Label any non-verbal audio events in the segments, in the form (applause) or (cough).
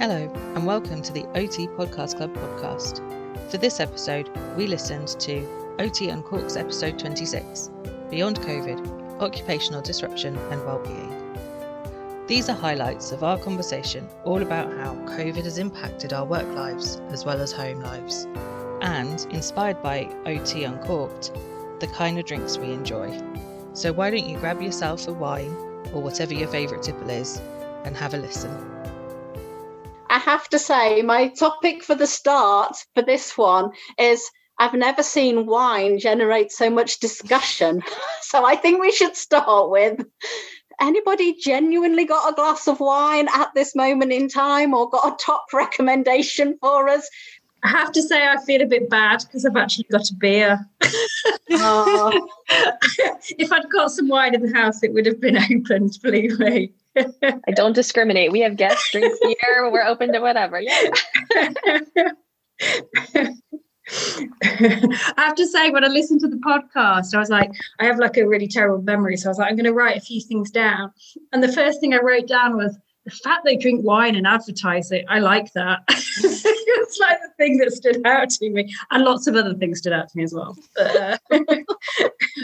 Hello, and welcome to the OT Podcast Club podcast. For this episode, we listened to OT Uncorked episode 26 Beyond COVID Occupational Disruption and Wellbeing. These are highlights of our conversation all about how COVID has impacted our work lives as well as home lives, and inspired by OT Uncorked, the kind of drinks we enjoy. So, why don't you grab yourself a wine or whatever your favourite tipple is and have a listen? I have to say, my topic for the start for this one is I've never seen wine generate so much discussion. (laughs) so I think we should start with anybody genuinely got a glass of wine at this moment in time or got a top recommendation for us? I have to say, I feel a bit bad because I've actually got a beer. Oh. (laughs) if I'd got some wine in the house, it would have been (laughs) opened, believe me. I don't discriminate. We have guest drinks (laughs) here. We're open to whatever. Yeah. (laughs) I have to say, when I listened to the podcast, I was like, I have like a really terrible memory. So I was like, I'm going to write a few things down. And the first thing I wrote down was the fact they drink wine and advertise it. I like that. (laughs) it's like the thing that stood out to me. And lots of other things stood out to me as well. But, uh,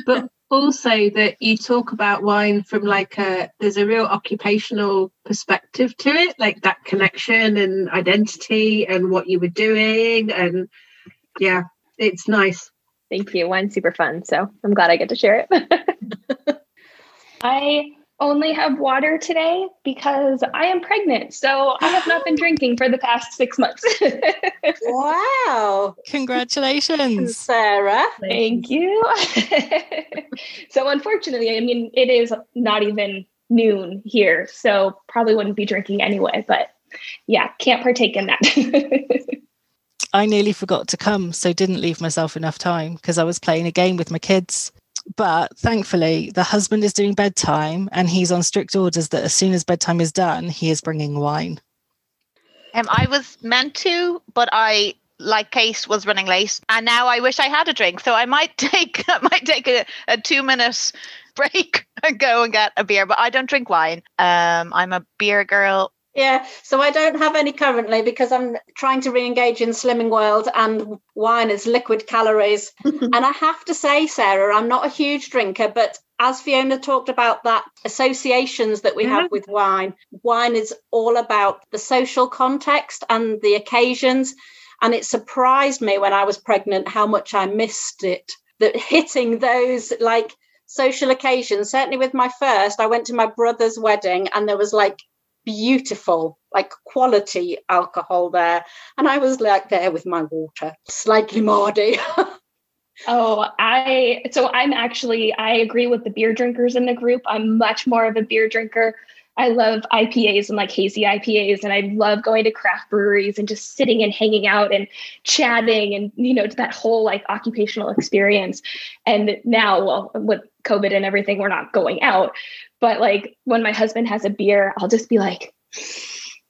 but also that you talk about wine from like a there's a real occupational perspective to it like that connection and identity and what you were doing and yeah it's nice Thank you. Wine's super fun. So I'm glad I get to share it. (laughs) I only have water today because I am pregnant. So I have not been (gasps) drinking for the past six months. (laughs) wow. Congratulations. Sarah. Thank you. (laughs) so unfortunately, I mean, it is not even noon here. So probably wouldn't be drinking anyway. But yeah, can't partake in that. (laughs) I nearly forgot to come, so didn't leave myself enough time because I was playing a game with my kids. But thankfully, the husband is doing bedtime and he's on strict orders that as soon as bedtime is done, he is bringing wine. Um, I was meant to, but I, like Kate, was running late, and now I wish I had a drink. So I might (laughs) take, I might take a, a two minute (laughs) break and go and get a beer. But I don't drink wine. Um, I'm a beer girl. Yeah, so I don't have any currently because I'm trying to re-engage in slimming world and wine is liquid calories. (laughs) and I have to say, Sarah, I'm not a huge drinker, but as Fiona talked about that associations that we have mm-hmm. with wine, wine is all about the social context and the occasions. And it surprised me when I was pregnant how much I missed it. That hitting those like social occasions, certainly with my first, I went to my brother's wedding and there was like beautiful, like quality alcohol there. And I was like there with my water, slightly (laughs) mardy. Oh, I so I'm actually I agree with the beer drinkers in the group. I'm much more of a beer drinker. I love IPAs and like hazy IPAs, and I love going to craft breweries and just sitting and hanging out and chatting and you know that whole like occupational experience. And now, well, with COVID and everything, we're not going out. But like when my husband has a beer, I'll just be like,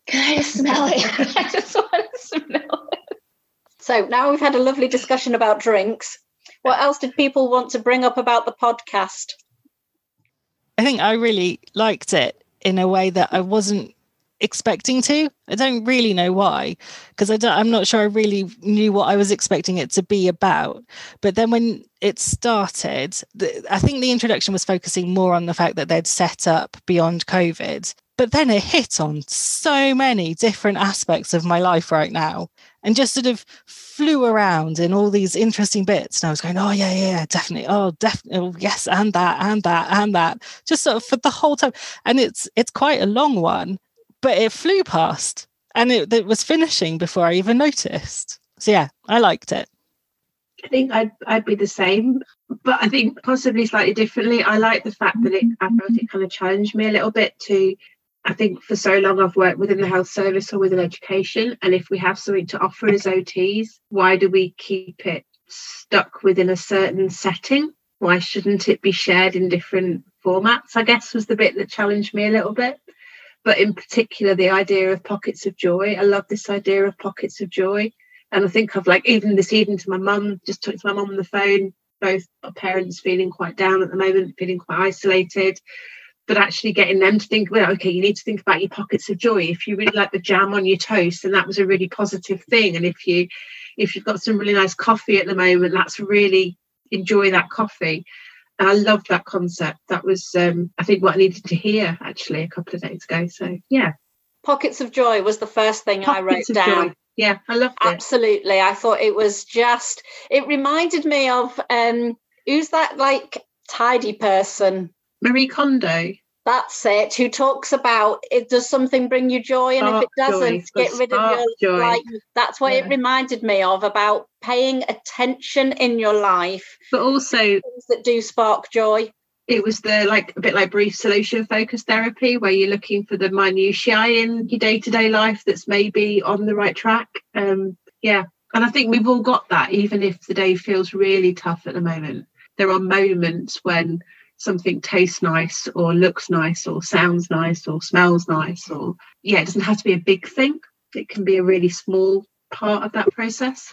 "Can I just smell it? (laughs) I just want to smell it." so now we've had a lovely discussion about drinks. What else did people want to bring up about the podcast? I think I really liked it in a way that I wasn't expecting to. I don't really know why, because I don't, I'm not sure I really knew what I was expecting it to be about. But then when it started, the, I think the introduction was focusing more on the fact that they'd set up beyond COVID. But then it hit on so many different aspects of my life right now and just sort of flew around in all these interesting bits. And I was going, oh, yeah, yeah, definitely. Oh, definitely. Oh, yes. And that, and that, and that. Just sort of for the whole time. And it's it's quite a long one, but it flew past and it, it was finishing before I even noticed. So, yeah, I liked it. I think I'd I'd be the same, but I think possibly slightly differently. I like the fact that it I felt it kind of challenged me a little bit to I think for so long I've worked within the health service or within education. And if we have something to offer as OTs, why do we keep it stuck within a certain setting? Why shouldn't it be shared in different formats? I guess was the bit that challenged me a little bit. But in particular, the idea of pockets of joy. I love this idea of pockets of joy. And I think I've like even this evening to my mum, just talked to my mum on the phone, both our parents feeling quite down at the moment, feeling quite isolated but actually getting them to think, well, okay, you need to think about your pockets of joy. If you really like the jam on your toast, then that was a really positive thing. And if you if you've got some really nice coffee at the moment, that's really enjoy that coffee. I love that concept. That was, um, I think, what I needed to hear actually a couple of days ago. So yeah, pockets of joy was the first thing pockets I wrote down. Joy. Yeah, I loved it. Absolutely, I thought it was just. It reminded me of um, who's that like tidy person? Marie Kondo. That's it. Who talks about it? Does something bring you joy, and spark if it doesn't, joy. get rid of your joy. like. That's what yeah. it reminded me of about paying attention in your life, but also things that do spark joy. It was the like a bit like brief solution focused therapy, where you're looking for the minutiae in your day to day life that's maybe on the right track. Um, yeah, and I think we've all got that, even if the day feels really tough at the moment. There are moments when something tastes nice or looks nice or sounds nice or smells nice or yeah it doesn't have to be a big thing. It can be a really small part of that process.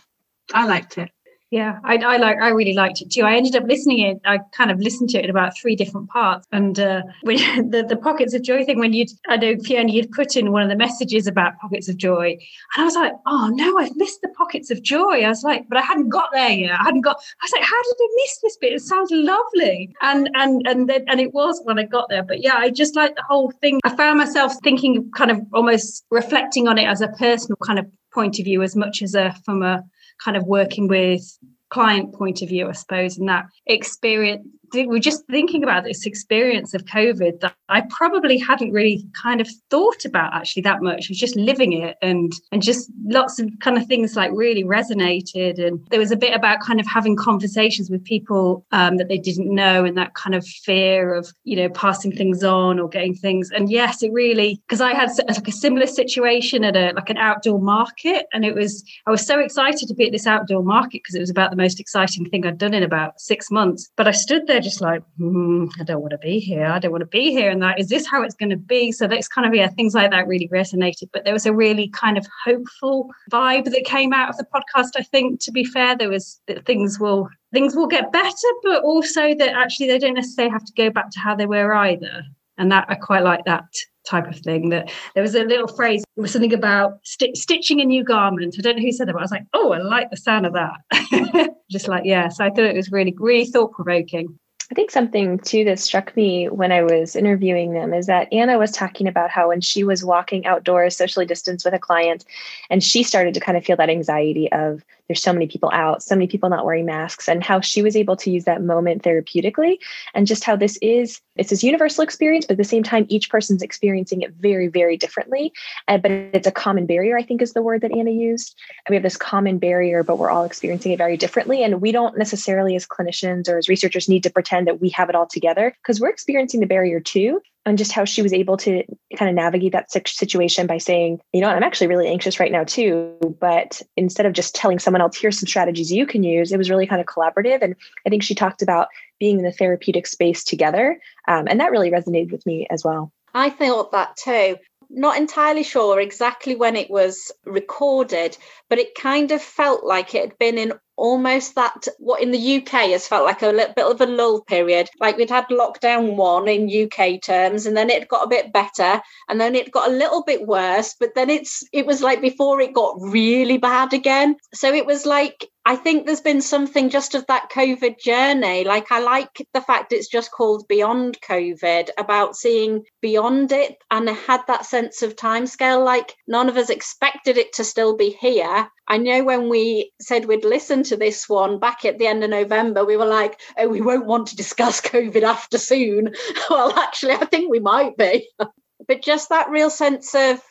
I liked it yeah, I, I like. I really liked it too. I ended up listening it. I kind of listened to it in about three different parts. And uh, (laughs) when (laughs) the the pockets of joy thing, when you, I know Fiona, you'd put in one of the messages about pockets of joy, and I was like, oh no, I've missed the pockets of joy. I was like, but I hadn't got there yet. I hadn't got. I was like, how did I miss this bit? It sounds lovely. And and and then and it was when I got there. But yeah, I just like the whole thing. I found myself thinking, kind of almost reflecting on it as a personal kind of point of view, as much as a from a kind of working with client point of view, I suppose, and that experience we're just thinking about this experience of COVID that I probably hadn't really kind of thought about actually that much. I was just living it and and just lots of kind of things like really resonated. And there was a bit about kind of having conversations with people um, that they didn't know and that kind of fear of, you know, passing things on or getting things. And yes, it really because I had like a similar situation at a like an outdoor market. And it was I was so excited to be at this outdoor market because it was about the most exciting thing I'd done in about six months. But I stood there they're just like, mm, I don't want to be here. I don't want to be here. And that is this how it's going to be? So that's kind of yeah, things like that really resonated. But there was a really kind of hopeful vibe that came out of the podcast. I think, to be fair, there was that things will things will get better, but also that actually they don't necessarily have to go back to how they were either. And that I quite like that type of thing. That there was a little phrase, was something about st- stitching a new garment. I don't know who said that, but I was like, oh, I like the sound of that. (laughs) Just like, yeah. So I thought it was really, really thought provoking. I think something too that struck me when I was interviewing them is that Anna was talking about how when she was walking outdoors, socially distanced with a client, and she started to kind of feel that anxiety of there's so many people out, so many people not wearing masks, and how she was able to use that moment therapeutically, and just how this is it's this universal experience, but at the same time, each person's experiencing it very, very differently. But it's a common barrier, I think, is the word that Anna used. And we have this common barrier, but we're all experiencing it very differently. And we don't necessarily, as clinicians or as researchers, need to pretend that we have it all together because we're experiencing the barrier too and just how she was able to kind of navigate that situation by saying, you know, I'm actually really anxious right now too. But instead of just telling someone else, here's some strategies you can use, it was really kind of collaborative. And I think she talked about being in the therapeutic space together. Um, and that really resonated with me as well. I thought that too. Not entirely sure exactly when it was recorded, but it kind of felt like it had been in almost that what in the UK has felt like a little bit of a lull period. Like we'd had lockdown one in UK terms, and then it got a bit better, and then it got a little bit worse, but then it's it was like before it got really bad again. So it was like I think there's been something just of that COVID journey. Like, I like the fact it's just called Beyond COVID, about seeing beyond it. And I had that sense of timescale. Like, none of us expected it to still be here. I know when we said we'd listen to this one back at the end of November, we were like, oh, we won't want to discuss (laughs) COVID after soon. (laughs) well, actually, I think we might be. (laughs) but just that real sense of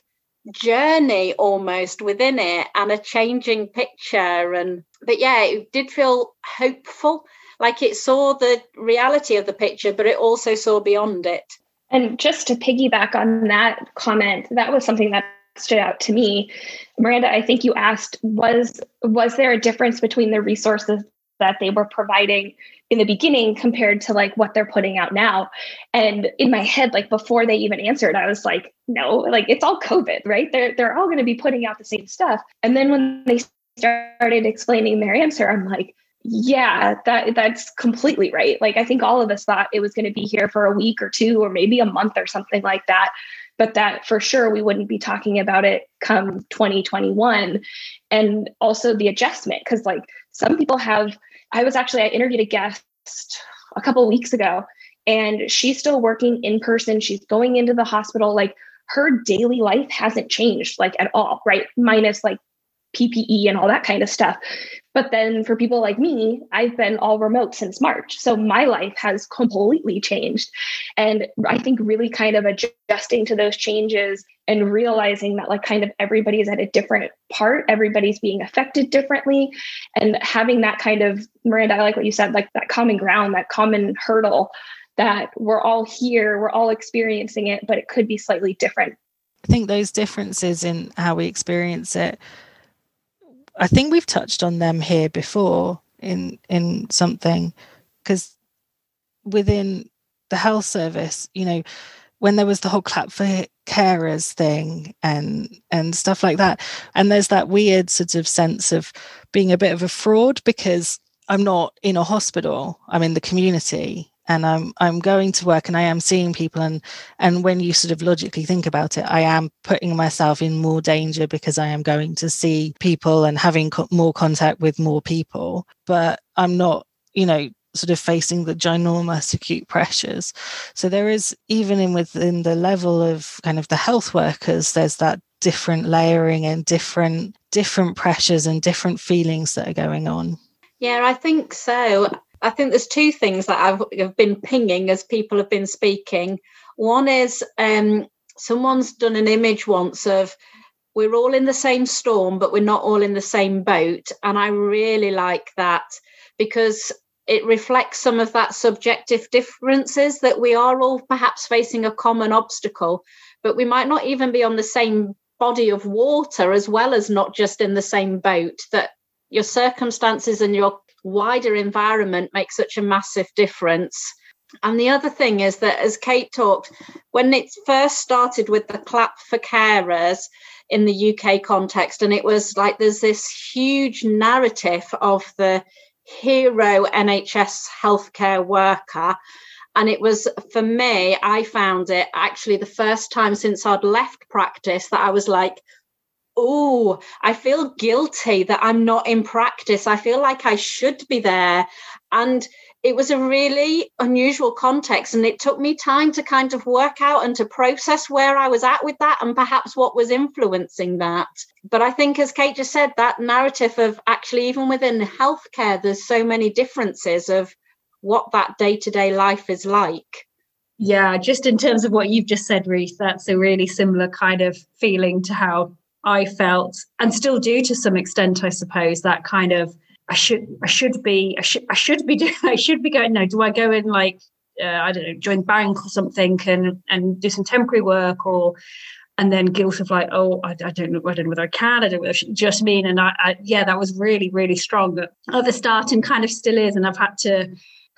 journey almost within it and a changing picture. And but yeah it did feel hopeful. Like it saw the reality of the picture but it also saw beyond it. And just to piggyback on that comment that was something that stood out to me. Miranda i think you asked was was there a difference between the resources that they were providing in the beginning compared to like what they're putting out now and in my head like before they even answered i was like no like it's all covid right they're, they're all going to be putting out the same stuff and then when they started explaining their answer i'm like Yeah, that that's completely right. Like I think all of us thought it was going to be here for a week or two or maybe a month or something like that. But that for sure we wouldn't be talking about it come 2021. And also the adjustment, because like some people have, I was actually, I interviewed a guest a couple weeks ago and she's still working in person. She's going into the hospital. Like her daily life hasn't changed like at all, right? Minus like PPE and all that kind of stuff. But then for people like me, I've been all remote since March. So my life has completely changed. And I think really kind of adjusting to those changes and realizing that like kind of everybody's at a different part, everybody's being affected differently. And having that kind of, Miranda, I like what you said, like that common ground, that common hurdle that we're all here, we're all experiencing it, but it could be slightly different. I think those differences in how we experience it, I think we've touched on them here before in in something because within the health service, you know, when there was the whole clap for carers thing and and stuff like that, and there's that weird sort of sense of being a bit of a fraud because I'm not in a hospital, I'm in the community and I'm I'm going to work and I am seeing people and and when you sort of logically think about it I am putting myself in more danger because I am going to see people and having co- more contact with more people. But I'm not you know sort of facing the ginormous acute pressures. So there is even in within the level of kind of the health workers there's that different layering and different different pressures and different feelings that are going on. Yeah i think so I think there's two things that I've, have been pinging as people have been speaking. One is um, someone's done an image once of we're all in the same storm, but we're not all in the same boat. And I really like that because it reflects some of that subjective differences that we are all perhaps facing a common obstacle, but we might not even be on the same body of water as well as not just in the same boat, that your circumstances and your wider environment makes such a massive difference. And the other thing is that, as Kate talked, when it first started with the clap for carers in the UK context, and it was like there's this huge narrative of the hero NHS healthcare worker. And it was for me, I found it actually the first time since I'd left practice that I was like, oh, I feel guilty that I'm not in practice. I feel like I should be there. And it was a really unusual context. And it took me time to kind of work out and to process where I was at with that and perhaps what was influencing that. But I think, as Kate just said, that narrative of actually, even within healthcare, there's so many differences of what that day to day life is like. Yeah, just in terms of what you've just said, Ruth, that's a really similar kind of feeling to how I felt, and still do to some extent, I suppose, that kind of I should I should be I should I should be (laughs) I should be going. No, do I go in like uh, I don't know, join bank or something and and do some temporary work or and then guilt of like, oh, I, I, don't know, I don't know whether I can, I don't know just mean. And I, I, yeah, that was really, really strong at the start and kind of still is. And I've had to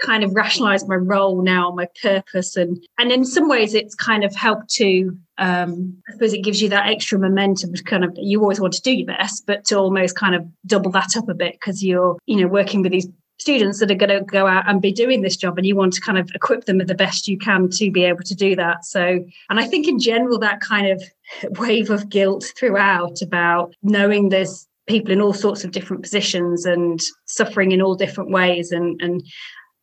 kind of rationalize my role now, my purpose, and and in some ways it's kind of helped to um, I suppose it gives you that extra momentum to kind of you always want to do your best, but to almost kind of double that up a bit because you're you know working with these students that are going to go out and be doing this job and you want to kind of equip them with the best you can to be able to do that. So and i think in general that kind of (laughs) wave of guilt throughout about knowing there's people in all sorts of different positions and suffering in all different ways and and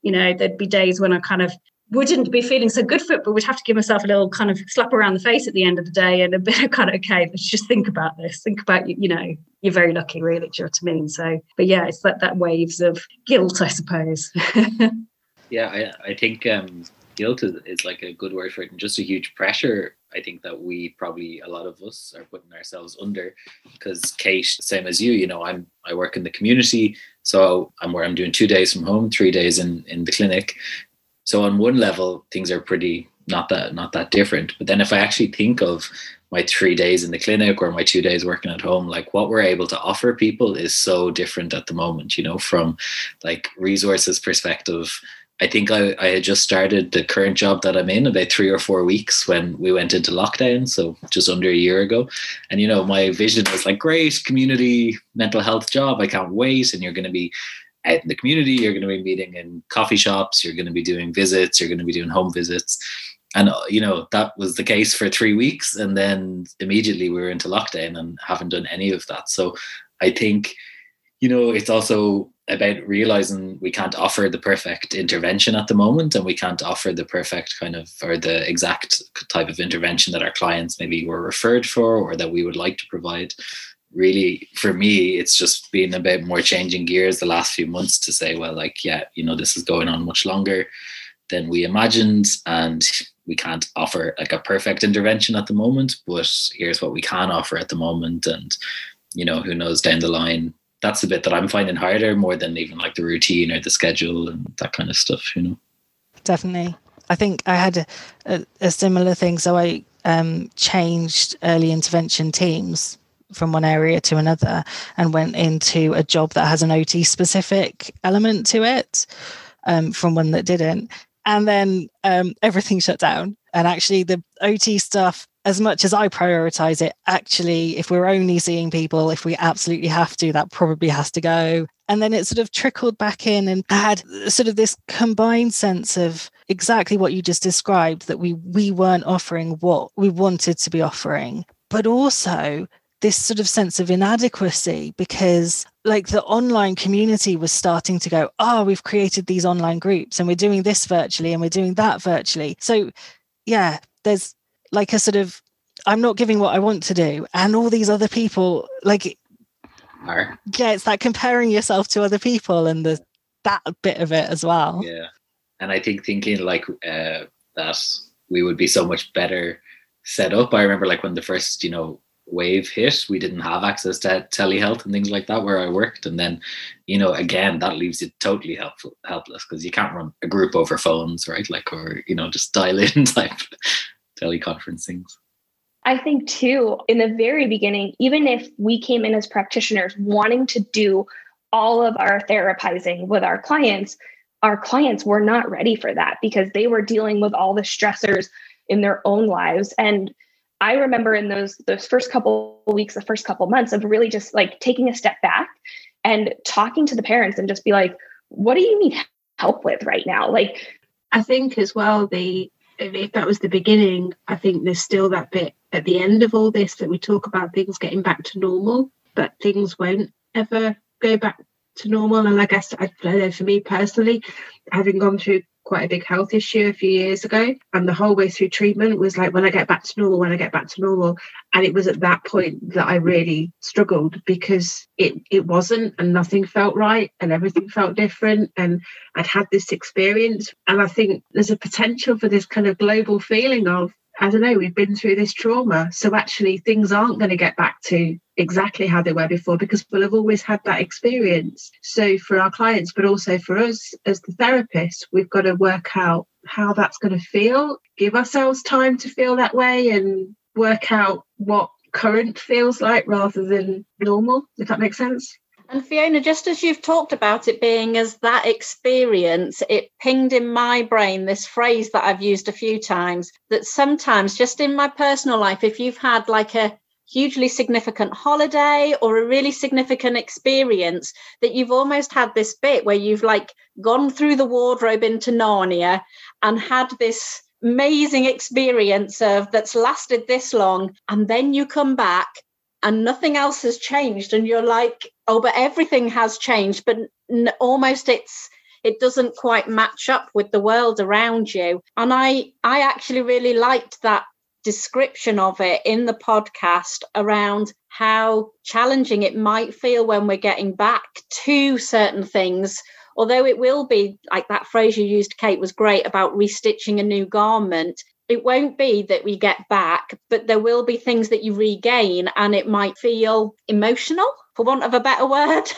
you know, there'd be days when I kind of wouldn't be feeling so good for it, but would have to give myself a little kind of slap around the face at the end of the day and a bit of kind of, okay, let's just think about this. Think about, you you know, you're very lucky, really. Do you know what I mean? So, but yeah, it's that, that waves of guilt, I suppose. (laughs) yeah, I, I think um, guilt is, is like a good word for it and just a huge pressure I think that we probably a lot of us are putting ourselves under because Kate, same as you, you know, I'm I work in the community, so I'm where I'm doing two days from home, three days in in the clinic. So on one level, things are pretty not that not that different. But then if I actually think of my three days in the clinic or my two days working at home, like what we're able to offer people is so different at the moment, you know, from like resources perspective I think I, I had just started the current job that I'm in about three or four weeks when we went into lockdown. So just under a year ago. And, you know, my vision was like, great community mental health job. I can't wait. And you're going to be out in the community, you're going to be meeting in coffee shops, you're going to be doing visits, you're going to be doing home visits. And, uh, you know, that was the case for three weeks. And then immediately we were into lockdown and haven't done any of that. So I think, you know, it's also about realizing we can't offer the perfect intervention at the moment and we can't offer the perfect kind of or the exact type of intervention that our clients maybe were referred for or that we would like to provide really for me it's just been about more changing gears the last few months to say well like yeah you know this is going on much longer than we imagined and we can't offer like a perfect intervention at the moment but here's what we can offer at the moment and you know who knows down the line. That's the bit that i'm finding harder more than even like the routine or the schedule and that kind of stuff you know? Definitely. I think i had a, a, a similar thing so i um, changed early intervention teams from one area to another and went into a job that has an OT specific element to it um, from one that didn't. And then um, everything shut down. And actually, the OT stuff, as much as I prioritize it, actually, if we're only seeing people, if we absolutely have to, that probably has to go. And then it sort of trickled back in and had sort of this combined sense of exactly what you just described that we we weren't offering what we wanted to be offering, but also this sort of sense of inadequacy because like the online community was starting to go oh we've created these online groups and we're doing this virtually and we're doing that virtually so yeah there's like a sort of i'm not giving what i want to do and all these other people like Are. yeah it's that comparing yourself to other people and the that bit of it as well yeah and i think thinking like uh that we would be so much better set up i remember like when the first you know wave hit, we didn't have access to telehealth and things like that where I worked. And then, you know, again, that leaves you totally helpful, helpless because you can't run a group over phones, right? Like, or, you know, just dial in (laughs) type teleconferencing. I think too, in the very beginning, even if we came in as practitioners wanting to do all of our therapizing with our clients, our clients were not ready for that because they were dealing with all the stressors in their own lives. And I remember in those those first couple weeks, the first couple months of really just like taking a step back and talking to the parents and just be like, what do you need help with right now? Like I think as well the if that was the beginning, I think there's still that bit at the end of all this that we talk about things getting back to normal, but things won't ever go back to normal. And I guess I know for me personally, having gone through quite a big health issue a few years ago. And the whole way through treatment was like, when I get back to normal, when I get back to normal. And it was at that point that I really struggled because it, it wasn't and nothing felt right and everything felt different. And I'd had this experience. And I think there's a potential for this kind of global feeling of, I don't know, we've been through this trauma. So actually, things aren't going to get back to exactly how they were before because we'll have always had that experience. So for our clients, but also for us as the therapists, we've got to work out how that's going to feel, give ourselves time to feel that way and work out what current feels like rather than normal, if that makes sense. And Fiona, just as you've talked about it being as that experience, it pinged in my brain this phrase that I've used a few times that sometimes, just in my personal life, if you've had like a hugely significant holiday or a really significant experience, that you've almost had this bit where you've like gone through the wardrobe into Narnia and had this amazing experience of that's lasted this long and then you come back and nothing else has changed and you're like oh but everything has changed but n- almost it's it doesn't quite match up with the world around you. And i i actually really liked that description of it in the podcast around how challenging it might feel when we're getting back to certain things. Although it will be like that phrase you used kate was great about restitching a new garment it won't be that we get back, but there will be things that you regain, and it might feel emotional, for want of a better word. (laughs)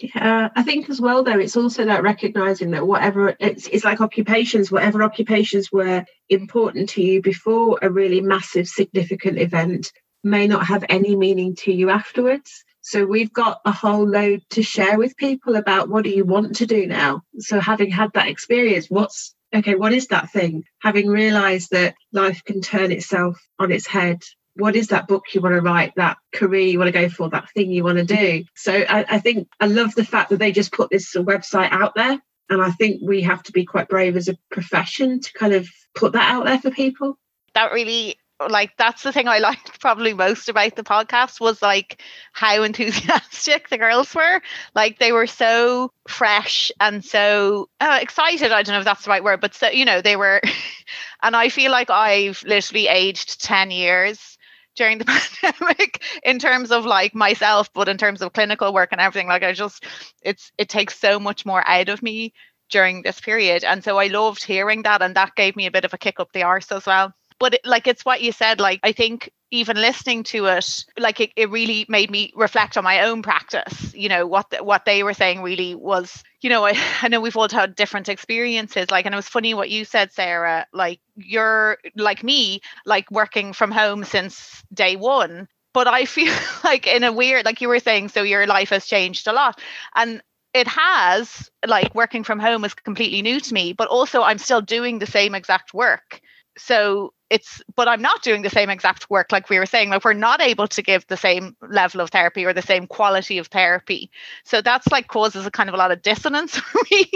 Yeah, I think as well though, it's also that recognizing that whatever it's it's like occupations, whatever occupations were important to you before a really massive, significant event may not have any meaning to you afterwards. So we've got a whole load to share with people about what do you want to do now. So having had that experience, what's okay, what is that thing? Having realized that life can turn itself on its head what is that book you want to write, that career you want to go for, that thing you want to do. So I, I think I love the fact that they just put this website out there. And I think we have to be quite brave as a profession to kind of put that out there for people. That really like that's the thing I (laughs) liked probably most about the podcast was like how enthusiastic the girls were. Like they were so fresh and so uh, excited. I don't know if that's the right word, but so you know they were. (laughs) and I feel like I've literally aged ten years during the (laughs) pandemic in terms of like myself, but in terms of clinical work and everything. Like I just, it's it takes so much more out of me during this period, and so I loved hearing that, and that gave me a bit of a kick up the arse as well but it, like it's what you said like i think even listening to it like it, it really made me reflect on my own practice you know what the, what they were saying really was you know (laughs) I, I know we've all had different experiences like and it was funny what you said sarah like you're like me like working from home since day one but i (laughs) feel like in a weird like you were saying so your life has changed a lot and it has like working from home is completely new to me but also i'm still doing the same exact work. So it's but i'm not doing the same exact work like we were saying. Like we're not able to give the same level of therapy or the same quality of therapy. So that's like causes a kind of a lot of dissonance (laughs) for me.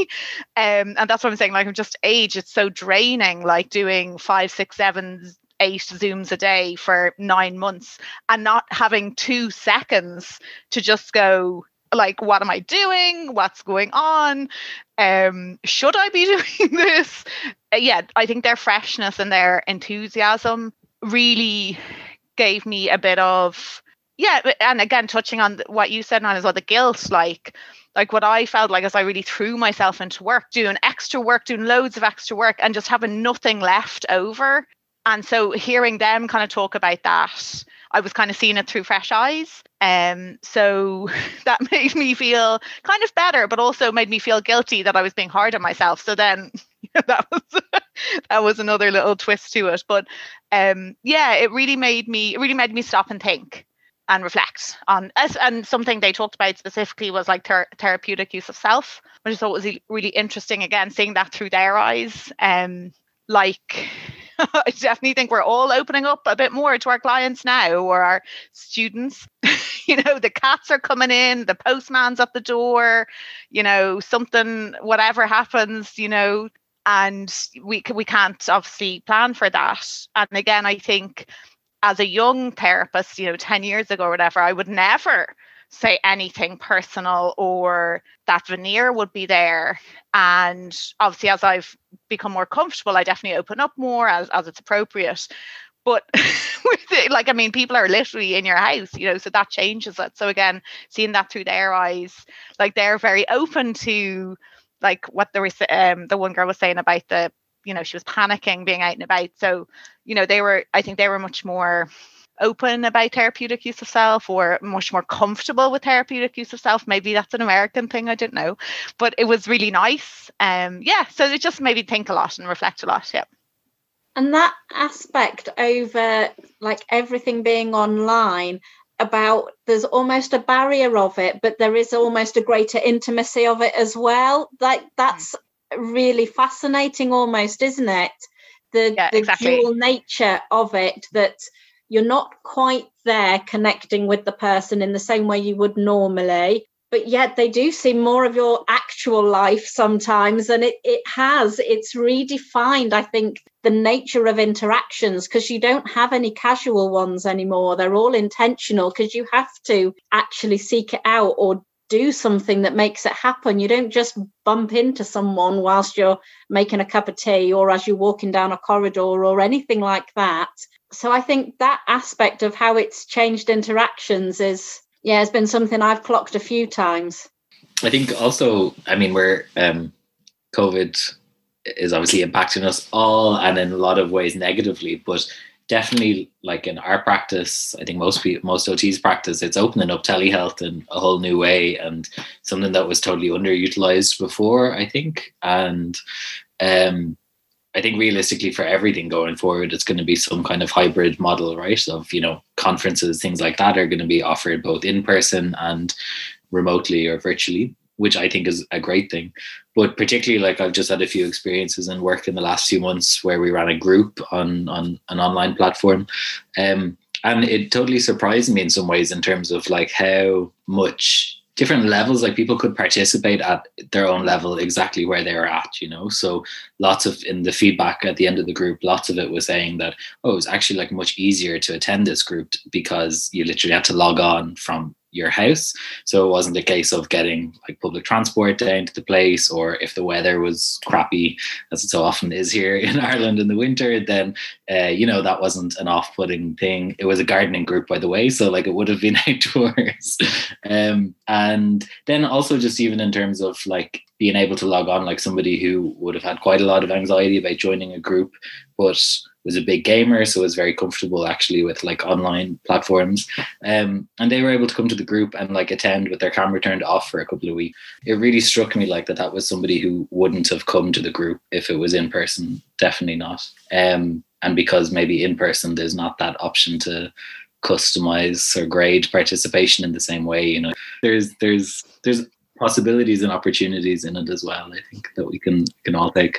Um, and that's what i'm saying like i'm just age it's so draining like doing five six seven eight zooms a day for nine months and not having two seconds to just go like what am i doing? What's going on? Um should i be (laughs) doing this? Uh, yeah i think their freshness and their enthusiasm really gave me a bit of yeah and again touching on what you said on as well the guilt like like what i felt like as i really threw myself into work doing extra work doing loads of extra work and just having nothing left over. And so hearing them kind of talk about that I was kind of seeing it through fresh eyes. Um, so (laughs) that made me feel kind of better, but also made me feel guilty that I was being hard on myself. So then (laughs) that was (laughs) that was another little twist to it. But um, yeah, it really made me it really made me stop and think and reflect on. And something they talked about specifically was like ter- therapeutic use of self, which I thought was really interesting. Again, seeing that through their eyes. Um, like (laughs) I definitely think we're all opening up a bit more to our clients now or our students. (laughs) you know, the cats are coming in, the postman's at the door, you know, something, whatever happens, you know, and we we can't obviously plan for that. And again, I think as a young therapist, you know, 10 years ago or whatever, I would never say anything personal or that veneer would be there. And obviously, as I've become more comfortable, I definitely open up more as, as it's appropriate. But (laughs) like, I mean, people are literally in your house, you know, so that changes it. So again, seeing that through their eyes, like they're very open to like what was um the one girl was saying about the you know she was panicking being out and about so you know they were i think they were much more open about therapeutic use of self or much more comfortable with therapeutic use of self. Maybe that's an American thing, I don't know. But it was really nice. Um, yeah, so it just made me think a lot and reflect a lot. Yeah. And that aspect over like everything being online about there's almost a barrier of it, but there is almost a greater intimacy of it as well. Like that's really fascinating almost, isn't it? The, yeah, the exactly. dual nature of it that you're not quite there connecting with the person in the same way you would normally but yet they do see more of your actual life sometimes and it, it has. It's redefined i think the nature of interactions because you don't have any casual ones anymore. They're all intentional because you have to actually seek it out or do something that makes it happen. You don't just bump into someone whilst you're making a cup of tea or as you're walking down a corridor or anything like that so I think that aspect of how it's changed interactions is yeah has been something I've clocked a few times. I think also, I mean, we're um, COVID is obviously impacting us all, and in a lot of ways negatively, but definitely like in our practice, I think most people, most OTs practice, it's opening up telehealth in a whole new way and something that was totally underutilized before, I think. And um, I think realistically for everything going forward, it's going to be some kind of hybrid model, right? Of, you know, conferences, things like that are going to be offered both in person and remotely or virtually, which I think is a great thing. But particularly like I've just had a few experiences and work in the last few months where we ran a group on on an online platform. Um, and it totally surprised me in some ways in terms of like how much different levels like people could participate at their own level exactly where they were at you know? So lots of in the feedback at the end of the group lots of it was saying that oh it was actually like much easier to attend this group because you literally had to log on from your house. So it wasn't a case of getting like public transport down to the place, or if the weather was crappy, as it so often is here (laughs) in Ireland in the winter, then uh, you know that wasn't an off-putting thing. It was a gardening group, by the way, so like it would have been (laughs) outdoors. um, and then also just even in terms of like being able to log on, like somebody who would have had quite a lot of anxiety about joining a group, but was a big gamer, so was very comfortable actually with like online platforms. Um, and they were able to come to the group and like attend with their camera turned off for a couple of weeks. It really struck me like that that was somebody who wouldn't have come to the group if it was in person. Definitely not. Um, and because maybe in person there's not that option to customize or grade participation in the same way. You know, there's there's there's possibilities and opportunities in it as well. I think that we can can all take.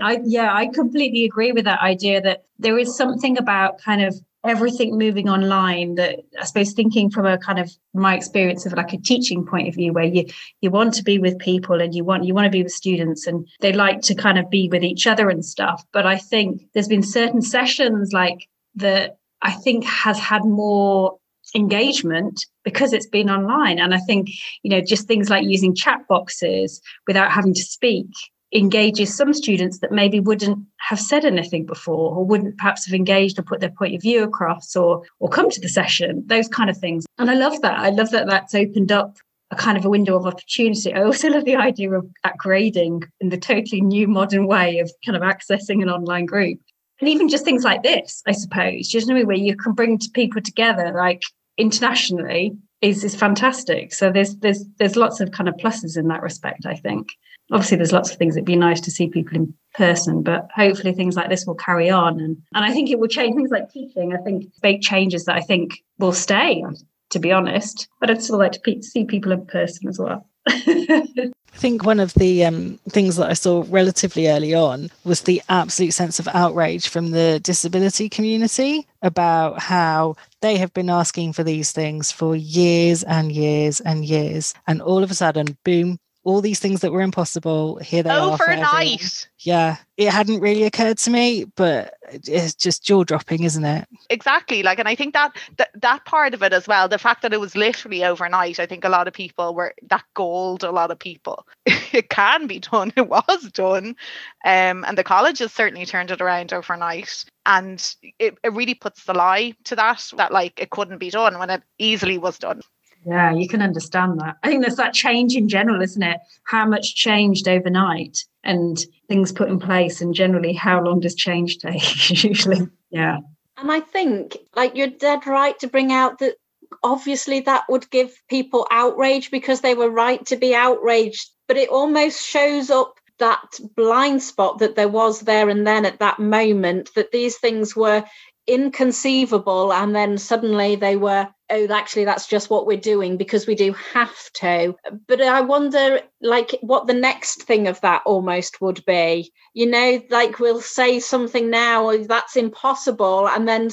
I yeah, I completely agree with that idea that there is something about kind of everything moving online that I suppose thinking from a kind of my experience of like a teaching point of view where you you want to be with people and you want you want to be with students and they like to kind of be with each other and stuff. But I think there's been certain sessions like that I think has had more engagement because it's been online. And I think, you know, just things like using chat boxes without having to speak engages some students that maybe wouldn't have said anything before or wouldn't perhaps have engaged or put their point of view across or or come to the session those kind of things. And i love that. I love that that's opened up a kind of a window of opportunity. I also love the idea of that grading in the totally new modern way of kind of accessing an online group. And even just things like this i suppose just know where you can bring people together like internationally is is fantastic. So there's there's there's lots of kind of pluses in that respect i think obviously there's lots of things. That'd be nice to see people in person but hopefully things like this will carry on. And and i think it will change. Things like teaching i think big changes that i think will stay to be honest. But i'd still like to pe- see people in person as well. (laughs) I think one of the um, things that I saw relatively early on was the absolute sense of outrage from the disability community about how they have been asking for these things for years and years and years. And all of a sudden, boom, all these things that were impossible here they are overnight yeah it hadn't really occurred to me but it's just jaw dropping isn't it? Exactly like and i think that, that that part of it as well the fact that it was literally overnight i think a lot of people were that gold a lot of people. (laughs) It can be done (laughs) it was done um, and the colleges certainly turned it around overnight and it, it really puts the lie to that that like it couldn't be done when it easily was done yeah, you can understand that. I think there's that change in general, isn't it? How much changed overnight and things put in place, and generally, how long does change take? (laughs) Usually, yeah. And I think, like, you're dead right to bring out that obviously that would give people outrage because they were right to be outraged, but it almost shows up that blind spot that there was there and then at that moment that these things were inconceivable and then suddenly they were oh actually that's just what we're doing because we do have to. But i wonder like what the next thing of that almost would be. You know like we'll say something now oh, that's impossible and then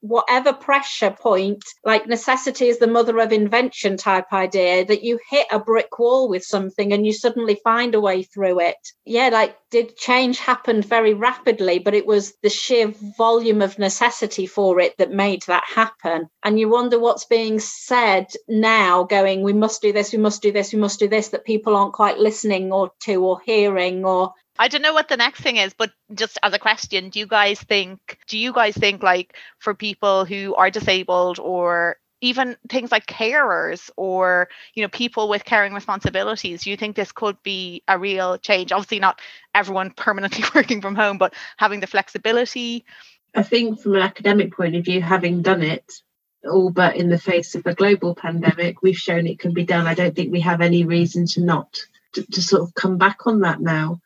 whatever pressure point, like necessity is the mother of invention type idea, that you hit a brick wall with something and you suddenly find a way through it. Yeah, like did change happen very rapidly, but it was the sheer volume of necessity for it that made that happen. And you wonder what's being said now, going, we must do this, we must do this, we must do this, that people aren't quite listening or to or hearing or I don't know what the next thing is, but just as a question, do you guys think do you guys think like for people who are disabled or even things like carers or you know people with caring responsibilities do you think this could be a real change? Obviously not everyone permanently (laughs) working from home but having the flexibility. I think from an academic point of view having done it all but in the face of a global pandemic we've shown it can be done. I don't think we have any reason to not to, to sort of come back on that now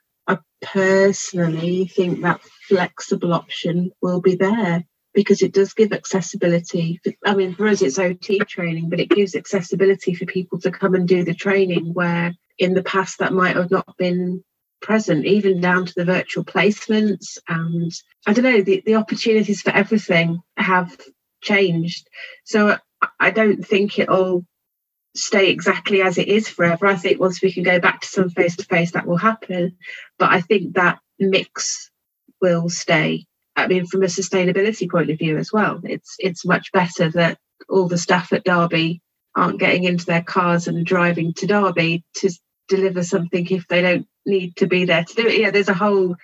personally think that flexible option will be there because it does give accessibility. I mean, for us, it's OT training, but it gives accessibility for people to come and do the training where in the past that might have not been present, even down to the virtual placements. And I don't know, the, the opportunities for everything have changed. So I don't think it'll stay exactly as it is forever. I think once we can go back to some face to face, that will happen. But I think that mix will stay. I mean, from a sustainability point of view as well, it's it's much better that all the staff at Derby aren't getting into their cars and driving to Derby to deliver something if they don't need to be there to do it. Yeah, there's a whole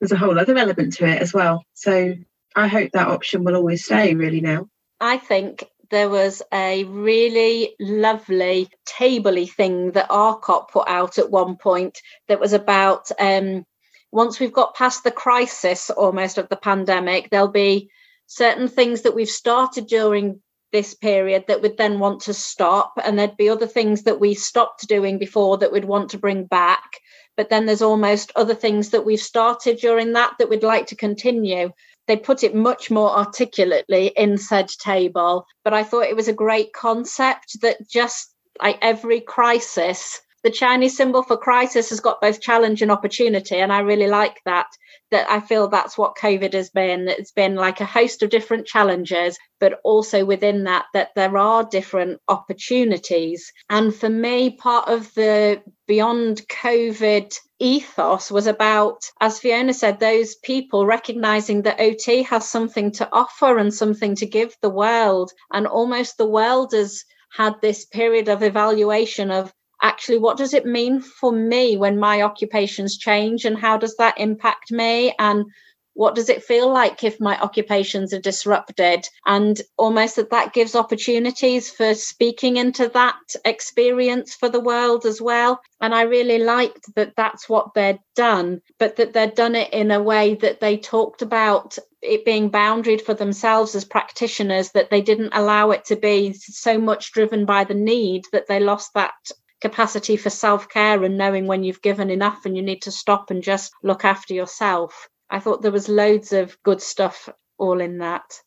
there's a whole other element to it as well. So I hope that option will always stay really now. I think there was a really lovely tabley thing that RCOT put out at one point that was about um, once we've got past the crisis almost of the pandemic, there'll be certain things that we've started during this period that we'd then want to stop and there'd be other things that we stopped doing before that we'd want to bring back. But then there's almost other things that we've started during that that we'd like to continue they put it much more articulately in said table but i thought it was a great concept that just like every crisis the Chinese symbol for crisis has got both challenge and opportunity. And I really like that, that I feel that's what COVID has been. It's been like a host of different challenges, but also within that, that there are different opportunities. And for me, part of the beyond COVID ethos was about, as Fiona said, those people recognizing that OT has something to offer and something to give the world. And almost the world has had this period of evaluation of actually what does it mean for me when my occupations change and how does that impact me? And what does it feel like if my occupations are disrupted? And almost that that gives opportunities for speaking into that experience for the world as well. And i really liked that that's what they'd done but that they'd done it in a way that they talked about it being boundaried for themselves as practitioners that they didn't allow it to be so much driven by the need that they lost that capacity for self care and knowing when you've given enough and you need to stop and just look after yourself. I thought there was loads of good stuff all in that.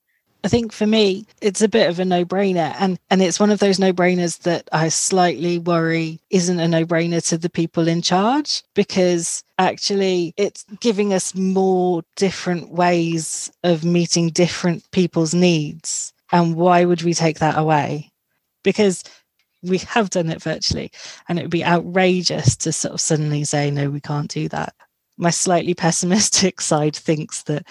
I think for me, it's a bit of a no-brainer, and and it's one of those no-brainers that I slightly worry isn't a no-brainer to the people in charge because actually it's giving us more different ways of meeting different people's needs, and why would we take that away? Because we have done it virtually and it would be outrageous to sort of suddenly say no we can't do that. My slightly pessimistic (laughs) side thinks that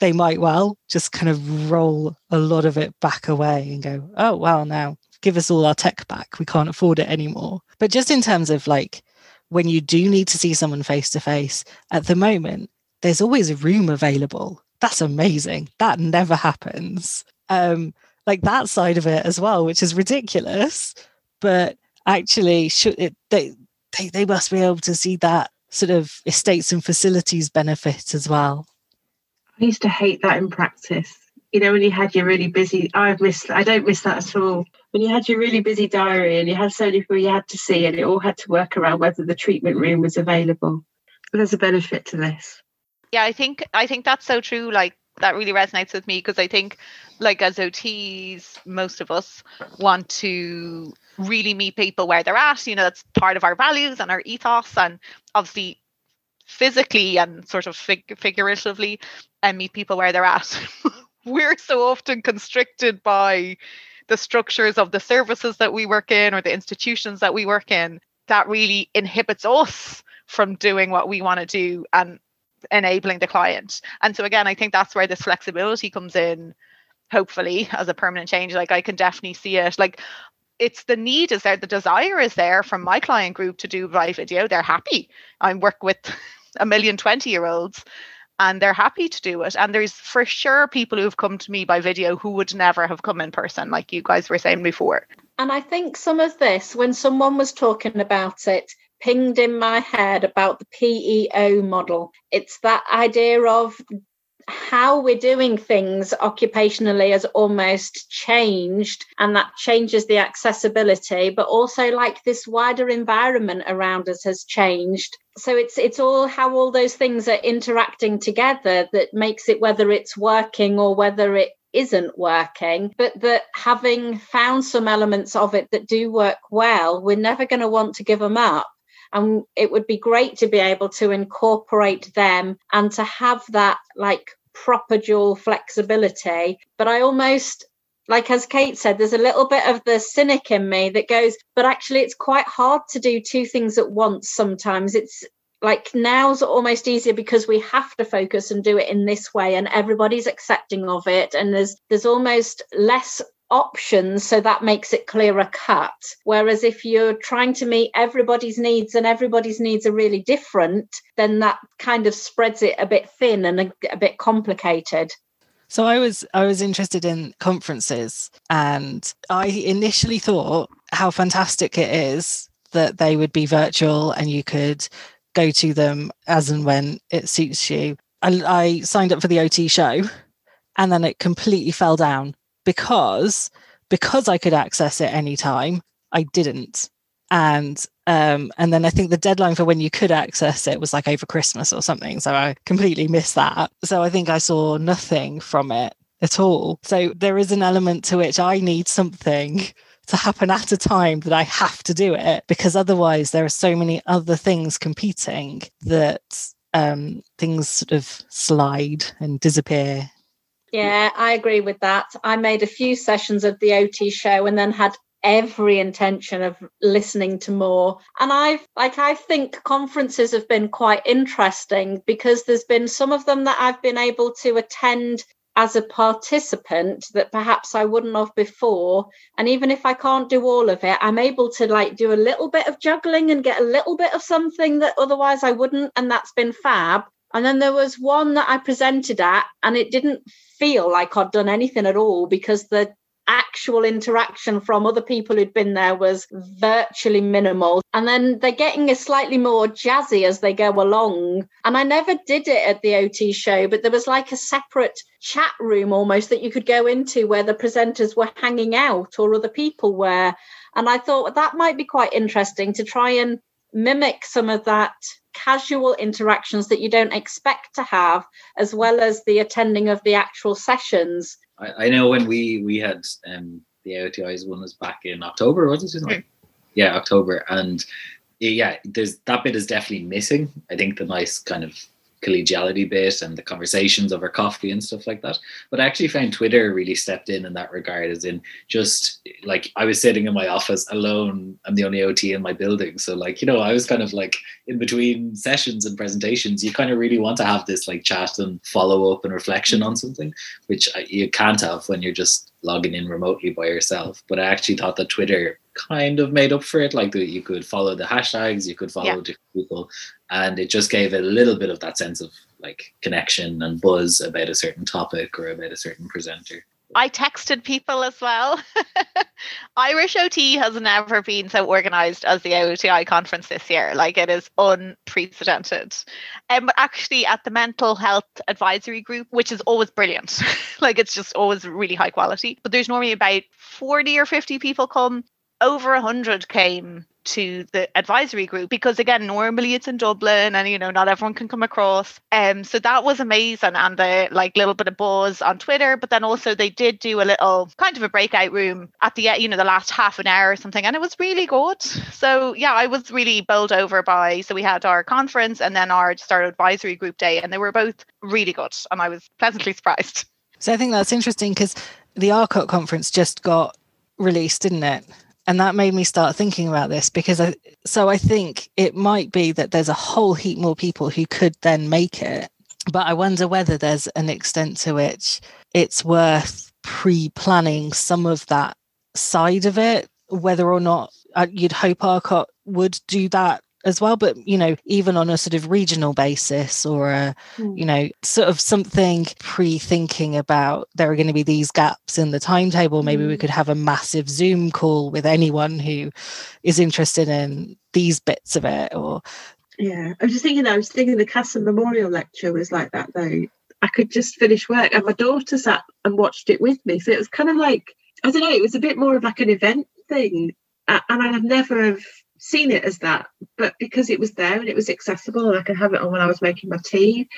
they might well just kind of roll a lot of it back away and go oh well now give us all our tech back. We can't afford it anymore. But just in terms of like when you do need to see someone face to face at the moment there's always a room available. That's amazing. That never happens. Um like that side of it as well which is ridiculous but actually should it, they, they they must be able to see that sort of estates and facilities benefit as well. I used to hate that in practice. You know when you had your really busy i've missed i don't miss that at all. When you had your really busy diary and you had so many people you had to see and it all had to work around whether the treatment room was available. But there's a benefit to this. Yeah i think i think that's so true like that really resonates with me because I think, like as OTs, most of us want to really meet people where they're at. You know, that's part of our values and our ethos, and obviously physically and sort of fig- figuratively, and meet people where they're at. (laughs) We're so often constricted by the structures of the services that we work in or the institutions that we work in that really inhibits us from doing what we want to do and enabling the client. And so again, I think that's where this flexibility comes in, hopefully, as a permanent change. Like I can definitely see it. Like it's the need is there, the desire is there from my client group to do live video. They're happy. I work with (laughs) a million 20 year olds and they're happy to do it. And there's for sure people who've come to me by video who would never have come in person, like you guys were saying before. And I think some of this, when someone was talking about it, pinged in my head about the PEO model. It's that idea of how we're doing things occupationally has almost changed and that changes the accessibility but also like this wider environment around us has changed so it's it's all how all those things are interacting together that makes it whether it's working or whether it isn't working, but that having found some elements of it that do work well, we're never going to want to give them up. And it would be great to be able to incorporate them and to have that like proper dual flexibility. But I almost like as Kate said, there's a little bit of the cynic in me that goes, but actually, it's quite hard to do two things at once sometimes. It's like now's almost easier because we have to focus and do it in this way and everybody's accepting of it and there's there's almost less options so that makes it clearer cut. Whereas if you're trying to meet everybody's needs and everybody's needs are really different then that kind of spreads it a bit thin and a, a bit complicated. So I was I was interested in conferences and I initially thought how fantastic it is that they would be virtual and you could go to them as and when it suits you. I, I signed up for the OT show and then it completely fell down because because I could access it anytime, I didn't. And um, and then I think the deadline for when you could access it was like over Christmas or something. So I completely missed that. So I think I saw nothing from it at all. So there is an element to which I need something to happen at a time that I have to do it because otherwise there are so many other things competing that um, things sort of slide and disappear. Yeah, I agree with that. I made a few sessions of the OT show and then had every intention of listening to more and i've like i think conferences have been quite interesting because there's been some of them that i've been able to attend as a participant that perhaps I wouldn't have before. And even if I can't do all of it, I'm able to like do a little bit of juggling and get a little bit of something that otherwise I wouldn't. And that's been fab. And then there was one that I presented at, and it didn't feel like I'd done anything at all because the actual interaction from other people who'd been there was virtually minimal. And then they're getting a slightly more jazzy as they go along. And I never did it at the OT show, but there was like a separate chat room almost that you could go into where the presenters were hanging out or other people were. And I thought that might be quite interesting to try and mimic some of that casual interactions that you don't expect to have, as well as the attending of the actual sessions. I, I know when we we had um, the AOTIs one was back in October, was it? Mm. Yeah, October, and yeah, there's that bit is definitely missing. I think the nice kind of collegiality bit and the conversations over coffee and stuff like that. But I actually found Twitter really stepped in in that regard, as in just like I was sitting in my office alone. I'm the only OT in my building. So, like, you know, I was kind of like in between sessions and presentations, you kind of really want to have this like chat and follow up and reflection on mm-hmm. something, which uh, you can't have when you're just logging in remotely by yourself. But I actually thought that Twitter kind of made up for it. Like you could follow the hashtags, you could follow yeah. different people, and it just gave it a little bit of that sense of like connection and buzz about a certain topic or about a certain presenter. I texted people as well. (laughs) Irish OT has never been so organized as the OTI conference this year. Like it is unprecedented. And Um, actually, at the mental health advisory group, which is always brilliant, (laughs) like it's just always really high quality. But there's normally about 40 or 50 people come over 100 came to the advisory group because again normally it's in dublin and you know not everyone can come across. Um so that was amazing and the like little bit of buzz on twitter but then also they did do a little kind of a breakout room at the you know the last half an hour or something and it was really good. So yeah i was really bowled over by so we had our conference and then our start advisory group day and they were both really good and i was pleasantly surprised. So i think that's interesting because the RCOT conference just got released didn't it and that made me start thinking about this because I so I think it might be that there's a whole heap more people who could then make it but I wonder whether there's an extent to which it's worth pre-planning some of that side of it whether or not uh, you'd hope RCOT would do that as well but you know even on a sort of regional basis or a mm. you know sort of something pre-thinking about there are going to be these gaps in the timetable maybe mm. we hmm. could have a massive zoom call with anyone who is interested in these bits of it or yeah i was just thinking i was thinking the Casson memorial lecture was like that though i could just finish work and my daughter sat and watched it with me so it was kind of like i don't know it was a bit more of like an event thing and i have never have seen it as that, but because it was there and it was accessible and I could have it on when I was making my tea,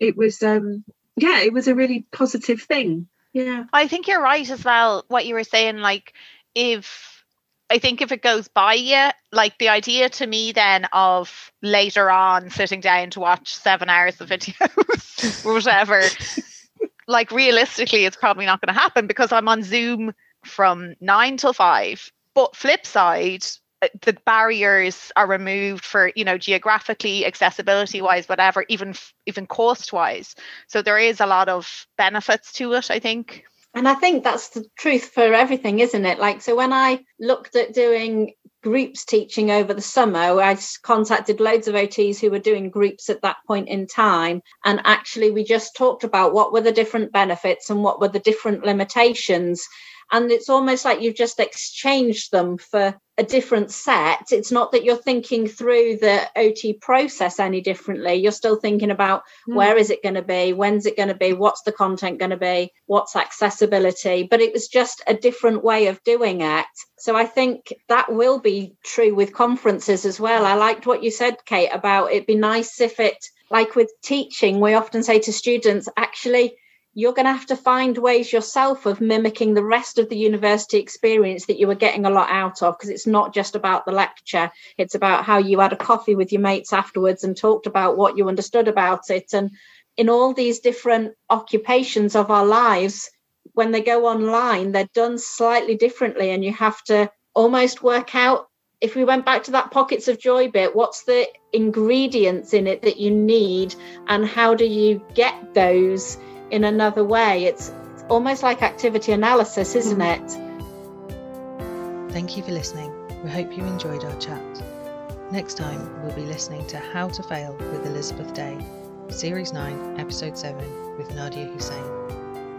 it was um yeah, it was a really positive thing. Yeah. I think you're right as well. What you were saying, like if I think if it goes by you, like the idea to me then of later on sitting down to watch seven hours of videos (laughs) or whatever (laughs) like realistically, it's probably not going to happen because I'm on Zoom from nine till five. But flip side, Uh, the barriers are removed for you know geographically accessibility wise whatever even even cost wise so there is a lot of benefits to it i think and I think that's the truth for everything, isn't it? Like, so when I looked at doing groups teaching over the summer, I contacted loads of OTs who were doing groups at that point in time. And actually, we just talked about what were the different benefits and what were the different limitations and it's almost like you've just exchanged them for a different set. It's not that you're thinking through the ot process any differently. You're still thinking about mm. where is it going to be when's it going to be what's the content going to be what's accessibility. But it was just a different way of doing it. So i think that will be true with conferences as well. I liked what you said kate about it'd be nice if it like with teaching we often say to students actually you're going to have to find ways yourself of mimicking the rest of the university experience that you were getting a lot out of because it's not just about the lecture. It's about how you had a coffee with your mates afterwards and talked about what you understood about it. And in all these different occupations of our lives when they go online they're done slightly differently and you have to almost work out if we went back to that pockets of joy bit what's the ingredients in it that you need and how do you get those in another way. It's, it's almost like activity analysis, isn't mm. it? Thank you for listening. We hope you enjoyed our chat. Next time, we'll be listening to How to Fail with Elizabeth Day, Series 9, Episode 7, with Nadiya Hussain.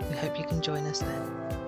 We hope you can join us then.